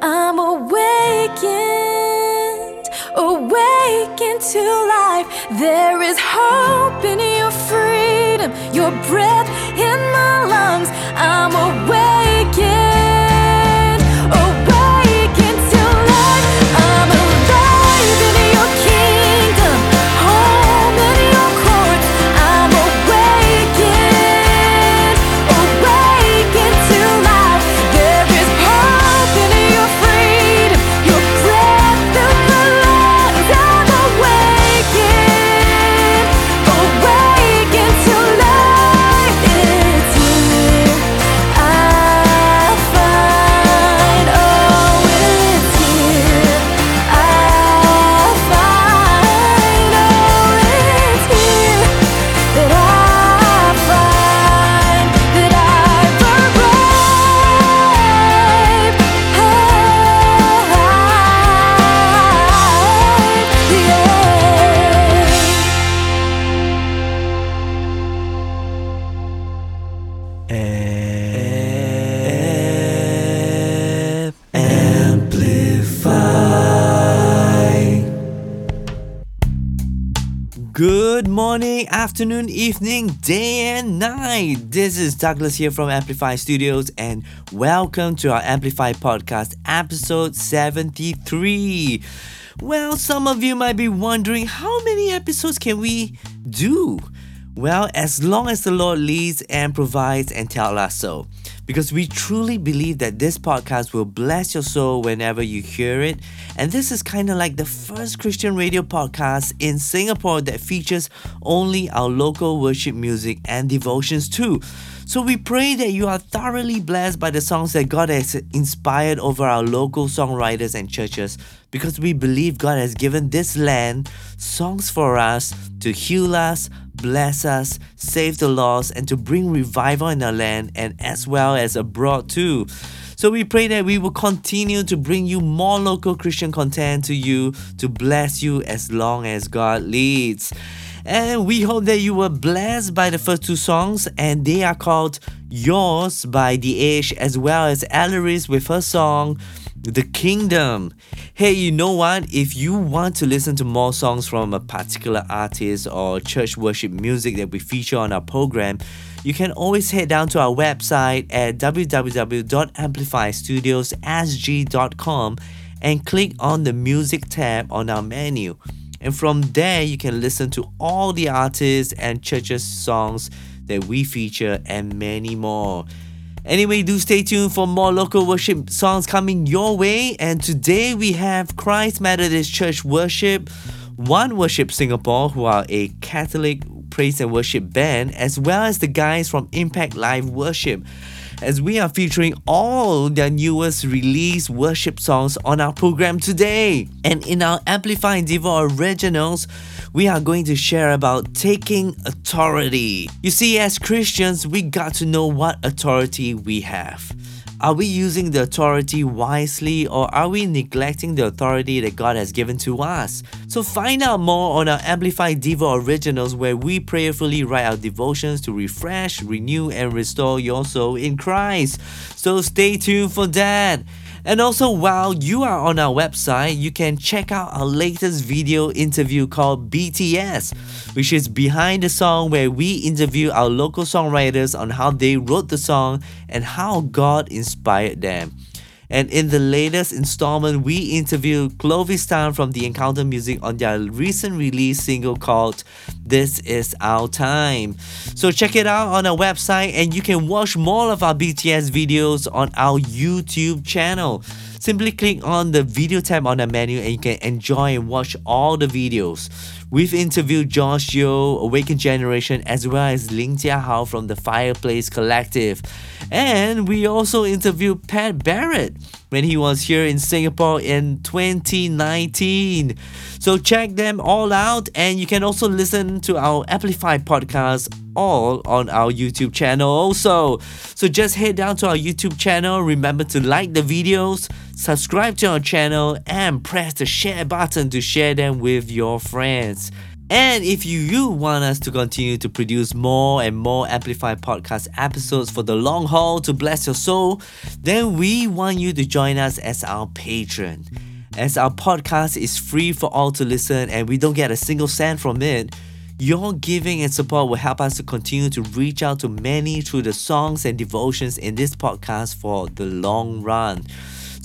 I'm awakened, awakened to life. There is hope in your freedom, your breath in my lungs. I'm awakened, Good morning, afternoon, evening, day, and night. This is Douglas here from Amplify Studios, and welcome to our Amplify podcast, episode 73. Well, some of you might be wondering how many episodes can we do? Well, as long as the Lord leads and provides and tell us so. Because we truly believe that this podcast will bless your soul whenever you hear it. And this is kind of like the first Christian radio podcast in Singapore that features only our local worship music and devotions too. So we pray that you are thoroughly blessed by the songs that God has inspired over our local songwriters and churches because we believe God has given this land songs for us to heal us, bless us, save the lost, and to bring revival in our land and as well as abroad too. So we pray that we will continue to bring you more local Christian content to you to bless you as long as God leads. And we hope that you were blessed by the first two songs, and they are called Yours by The Age as well as Alaris with her song The Kingdom. Hey, you know what? If you want to listen to more songs from a particular artist or church worship music that we feature on our program, you can always head down to our website at www.amplifystudiossg.com and click on the music tab on our menu. And from there, you can listen to all the artists and churches' songs that we feature and many more. Anyway, do stay tuned for more local worship songs coming your way. And today we have Christ Methodist Church Worship, One Worship Singapore, who are a Catholic praise and worship band, as well as the guys from Impact Live Worship. As we are featuring all their newest release worship songs on our program today. And in our Amplify Devo Originals, we are going to share about taking authority. You see, as Christians, we got to know what authority we have. Are we using the authority wisely or are we neglecting the authority that God has given to us? So find out more on our Amplified Devo Originals where we prayerfully write our devotions to refresh, renew, and restore your soul in Christ. So stay tuned for that. And also, while you are on our website, you can check out our latest video interview called BTS, which is behind the song where we interview our local songwriters on how they wrote the song and how God inspired them. And in the latest installment, we interviewed Clovis Tan from The Encounter Music on their recent release single called This Is Our Time. So check it out on our website and you can watch more of our BTS videos on our YouTube channel. Simply click on the video tab on the menu and you can enjoy and watch all the videos. We've interviewed Josh Yeo, Awakened Generation, as well as Ling Jia Hao from the Fireplace Collective. And we also interviewed Pat Barrett when he was here in Singapore in 2019. So check them all out and you can also listen to our Amplify podcast all on our YouTube channel also. So just head down to our YouTube channel, remember to like the videos, subscribe to our channel and press the share button to share them with your friends. And if you, you want us to continue to produce more and more Amplify podcast episodes for the long haul to bless your soul, then we want you to join us as our patron. As our podcast is free for all to listen and we don't get a single cent from it, your giving and support will help us to continue to reach out to many through the songs and devotions in this podcast for the long run.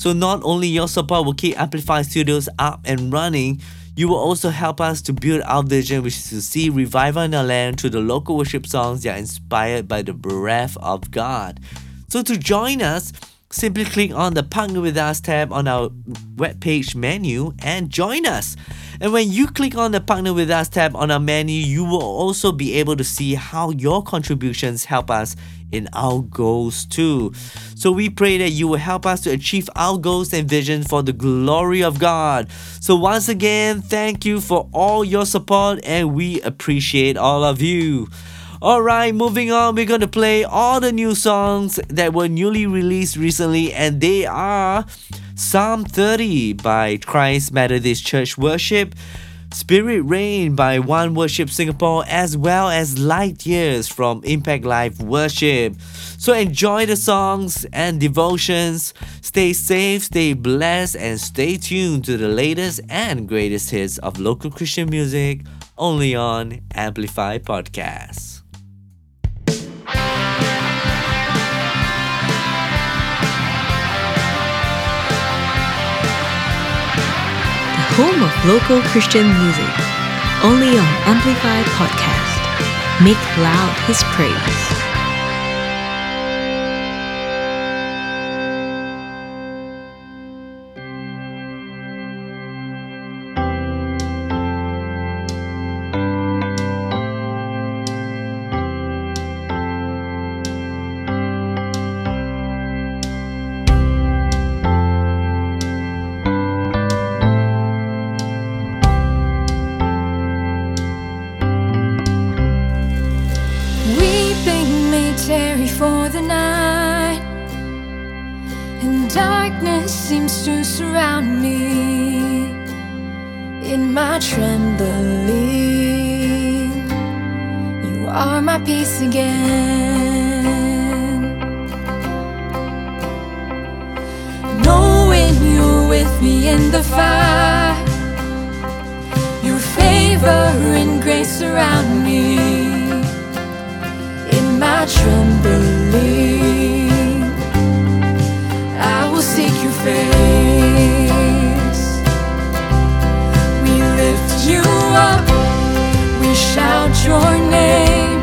So, not only your support will keep Amplify Studios up and running, you will also help us to build our vision, which is to see revival in our land through the local worship songs that are inspired by the breath of God. So, to join us, simply click on the Partner with Us tab on our webpage menu and join us. And when you click on the Partner with Us tab on our menu, you will also be able to see how your contributions help us in our goals too. So we pray that you will help us to achieve our goals and vision for the glory of God. So once again, thank you for all your support and we appreciate all of you. Alright, moving on, we're gonna play all the new songs that were newly released recently, and they are Psalm 30 by Christ Methodist Church Worship, Spirit Rain by One Worship Singapore, as well as Light Years from Impact Live Worship. So enjoy the songs and devotions. Stay safe, stay blessed, and stay tuned to the latest and greatest hits of local Christian music only on Amplify Podcasts. Home of local Christian music. Only on Amplify Podcast. Make loud his praise. With me in the fire, your favor and grace surround me in my trembling. I will seek your face. We lift you up, we shout your name.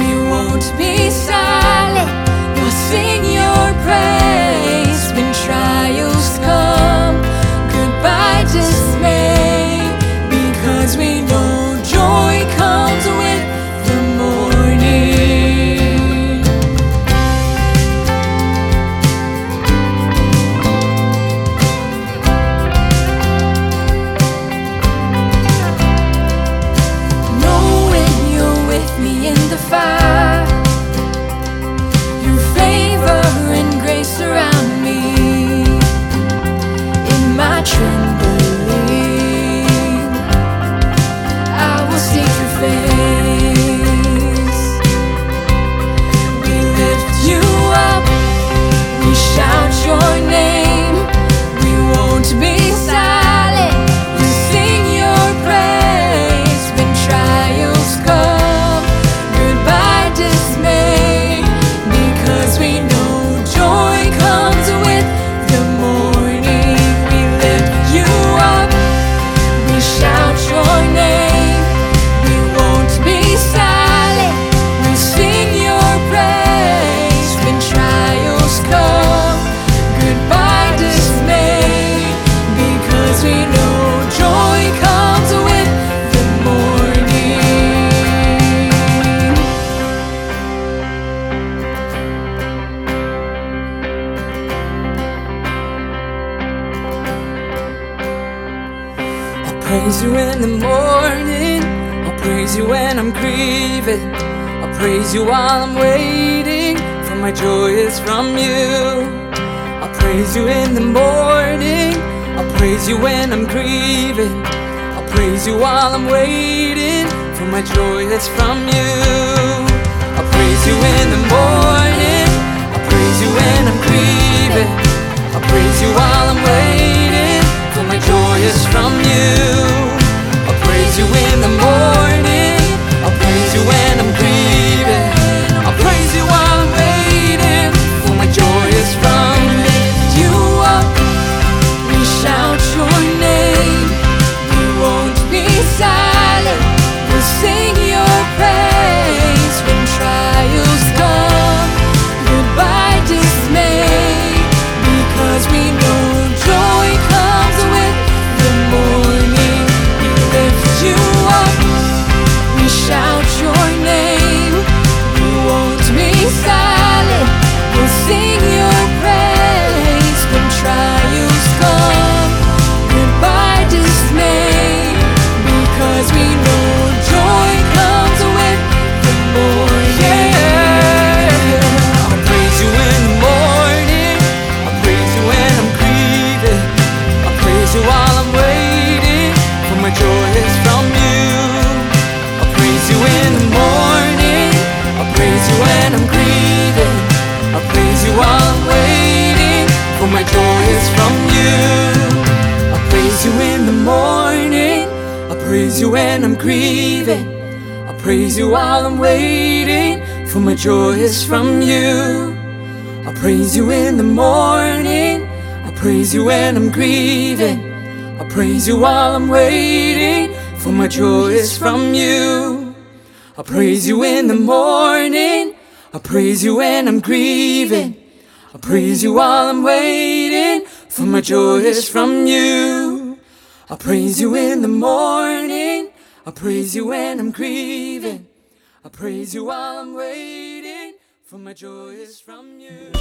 We won't be silent, we'll sing your praise I praise you in the morning. I praise you when I'm grieving. I praise you while I'm waiting, for my joy is from you. I praise you in the morning. I praise you when I'm grieving. I praise you while I'm waiting, for my joy is from you. I praise you in the morning. I praise you when I'm grieving. I praise you while I'm waiting for my joy is from you. I praise you in the morning, I praise you when I'm grieving, I praise you while I'm waiting, for my joy is from you.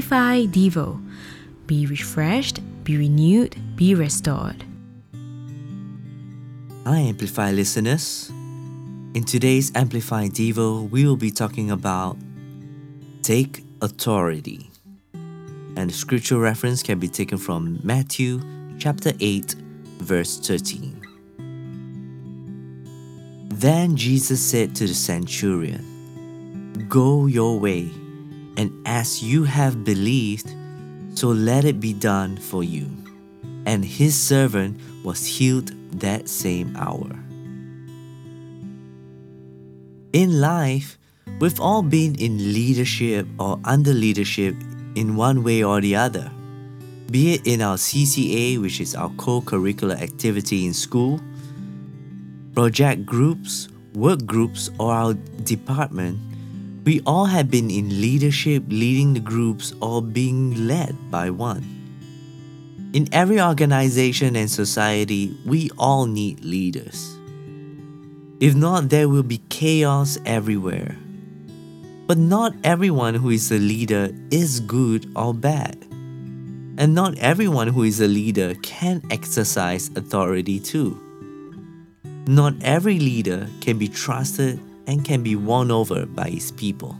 Amplify Devo. Be refreshed, be renewed, be restored. Hi, Amplify listeners. In today's Amplify Devo, we will be talking about Take Authority. And the scripture reference can be taken from Matthew chapter 8, verse 13. Then Jesus said to the centurion, Go your way, and as you have believed, so let it be done for you. And his servant was healed that same hour. In life, we've all been in leadership or under leadership in one way or the other, be it in our CCA, which is our co curricular activity in school, project groups, work groups, or our department. We all have been in leadership, leading the groups, or being led by one. In every organization and society, we all need leaders. If not, there will be chaos everywhere. But not everyone who is a leader is good or bad. And not everyone who is a leader can exercise authority too. Not every leader can be trusted and can be won over by his people.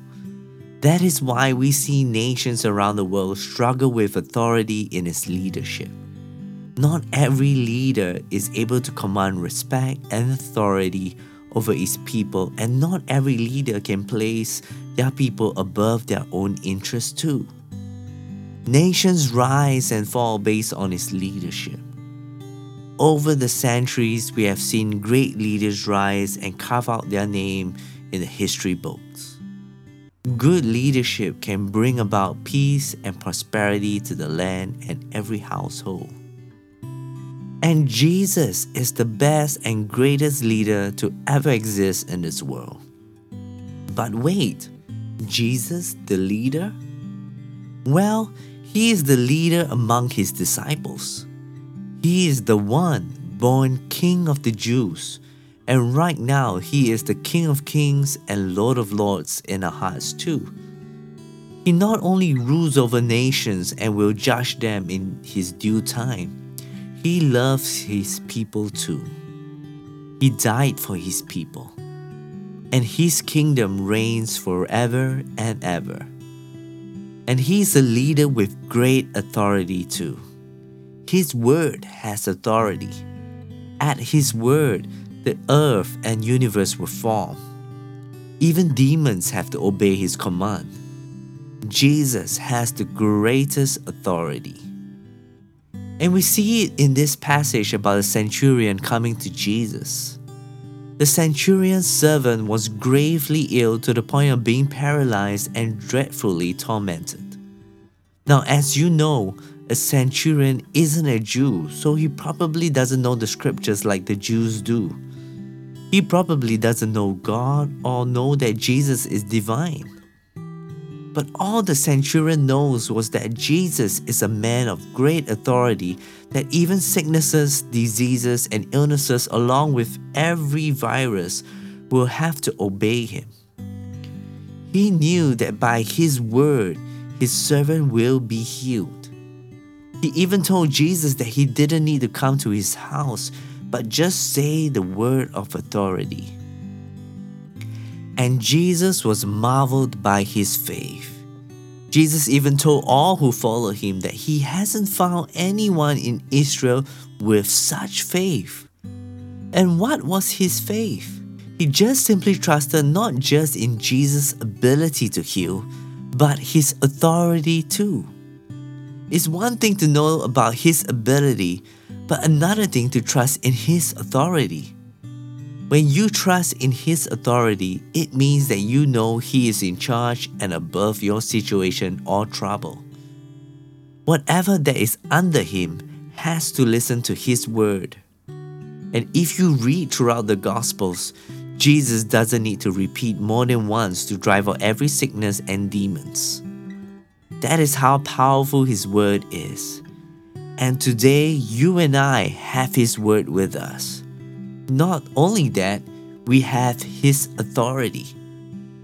That is why we see nations around the world struggle with authority in its leadership. Not every leader is able to command respect and authority over his people, and not every leader can place their people above their own interests too. Nations rise and fall based on its leadership. Over the centuries, we have seen great leaders rise and carve out their name in the history books. Good leadership can bring about peace and prosperity to the land and every household. And Jesus is the best and greatest leader to ever exist in this world. But wait, Jesus the leader? Well, he is the leader among his disciples. He is the one born King of the Jews and right now, He is the King of Kings and Lord of Lords in our hearts too. He not only rules over nations and will judge them in His due time, He loves His people too. He died for His people, and His kingdom reigns forever and ever. And He is a leader with great authority too. His word has authority. At His word, the earth and universe were formed. Even demons have to obey his command. Jesus has the greatest authority. And we see it in this passage about the centurion coming to Jesus. The centurion's servant was gravely ill to the point of being paralyzed and dreadfully tormented. Now, as you know, a centurion isn't a Jew, so he probably doesn't know the scriptures like the Jews do. He probably doesn't know God or know that Jesus is divine. But all the centurion knows was that Jesus is a man of great authority, that even sicknesses, diseases, and illnesses, along with every virus, will have to obey him. He knew that by his word, his servant will be healed. He even told Jesus that he didn't need to come to his house but just say the word of authority. And Jesus was marveled by his faith. Jesus even told all who followed him that he hasn't found anyone in Israel with such faith. And what was his faith? He just simply trusted not just in Jesus' ability to heal, but his authority too. It's one thing to know about his ability, but another thing to trust in His authority. When you trust in His authority, it means that you know He is in charge and above your situation or trouble. Whatever that is under Him has to listen to His word. And if you read throughout the Gospels, Jesus doesn't need to repeat more than once to drive out every sickness and demons. That is how powerful His word is. And today, you and I have His Word with us. Not only that, we have His authority.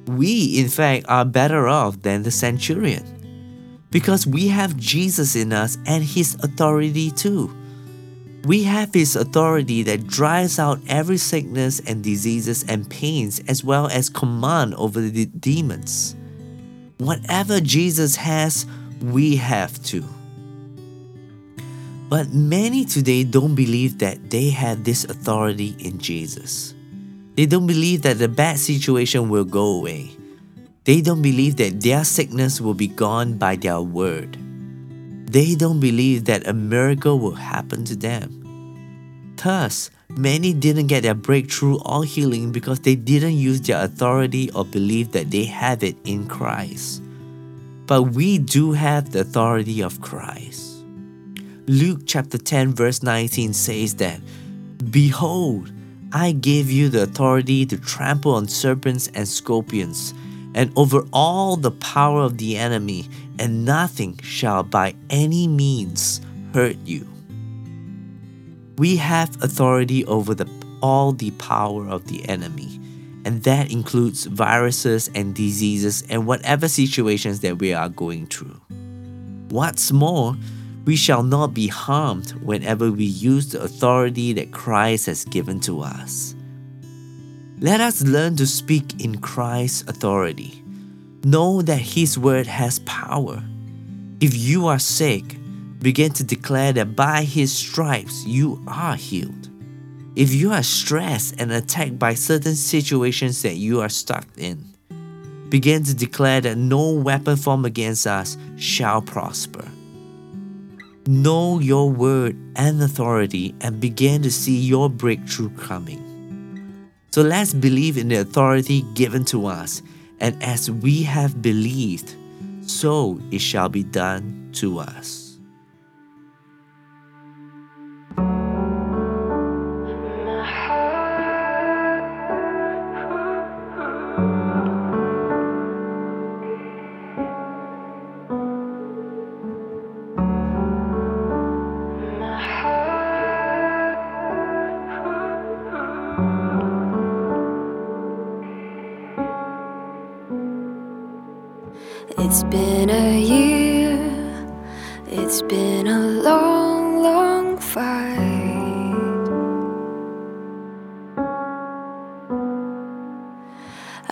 We, in fact, are better off than the centurion. Because we have Jesus in us and His authority too. We have His authority that drives out every sickness and diseases and pains, as well as command over the demons. Whatever Jesus has, we have too. But many today don't believe that they have this authority in Jesus. They don't believe that the bad situation will go away. They don't believe that their sickness will be gone by their word. They don't believe that a miracle will happen to them. Thus, many didn't get their breakthrough or healing because they didn't use their authority or believe that they have it in Christ. But we do have the authority of Christ. Luke chapter 10, verse 19 says that, Behold, I give you the authority to trample on serpents and scorpions and over all the power of the enemy, and nothing shall by any means hurt you. We have authority over the, all the power of the enemy, and that includes viruses and diseases and whatever situations that we are going through. What's more, we shall not be harmed whenever we use the authority that Christ has given to us. Let us learn to speak in Christ's authority. Know that His word has power. If you are sick, begin to declare that by His stripes you are healed. If you are stressed and attacked by certain situations that you are stuck in, begin to declare that no weapon formed against us shall prosper. Know your word and authority and begin to see your breakthrough coming. So let's believe in the authority given to us, and as we have believed, so it shall be done to us. It's been a year, it's been a long, long fight.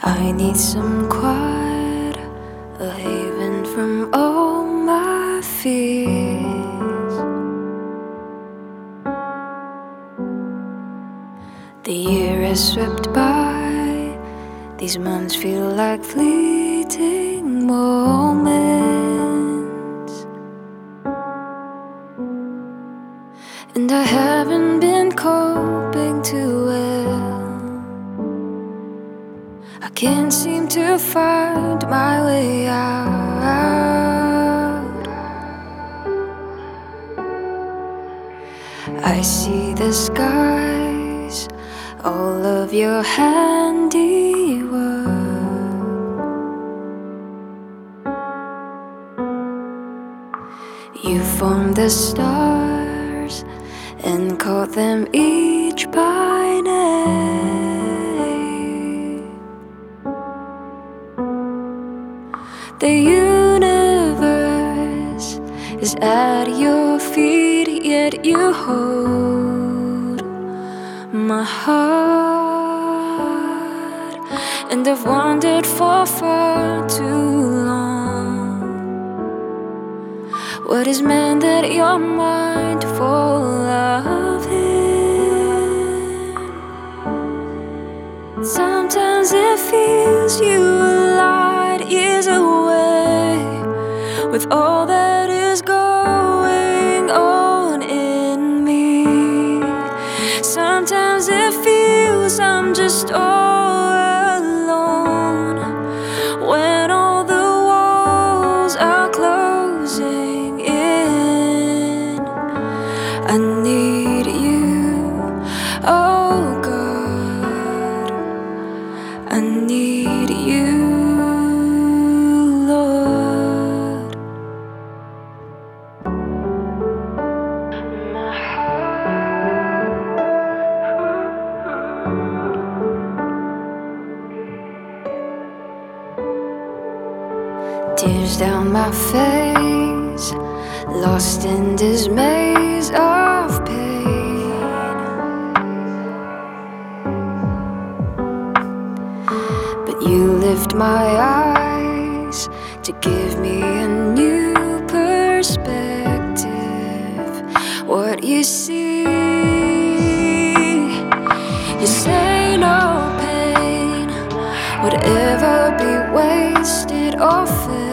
I need some quiet, a haven from all my fears. The year has swept by, these months feel like fleeting You formed the stars and called them each by name. The universe is at your feet, yet you hold my heart. And I've wandered for far too long. What is meant that you're mindful of him? Sometimes it feels you down my face, lost in this maze of pain. But you lift my eyes to give me a new perspective. What you see, you say no pain would ever be wasted or failed.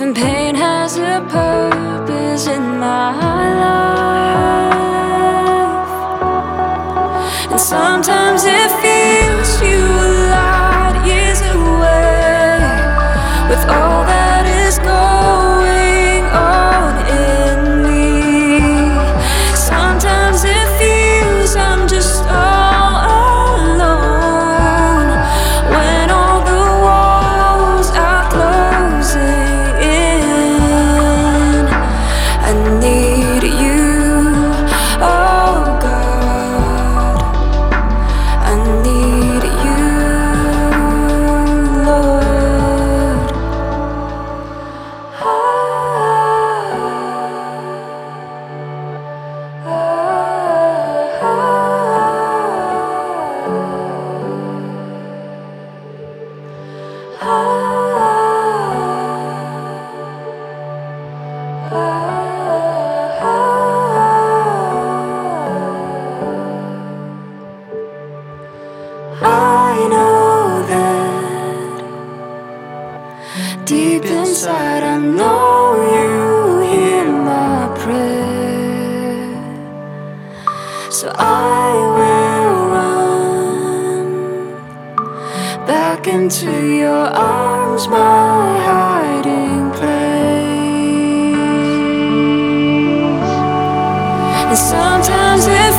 Even pain has a purpose in my life. And sometimes And sometimes it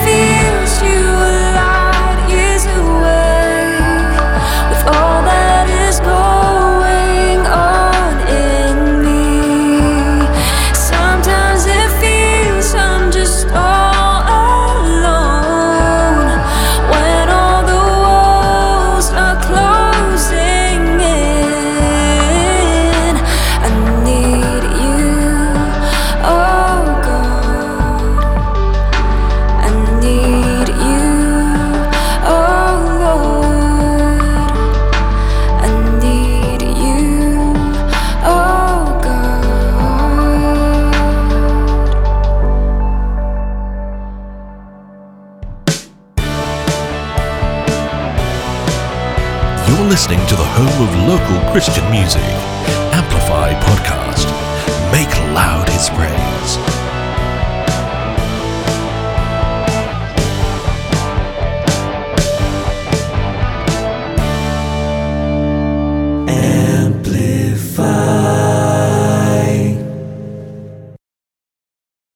Christian music.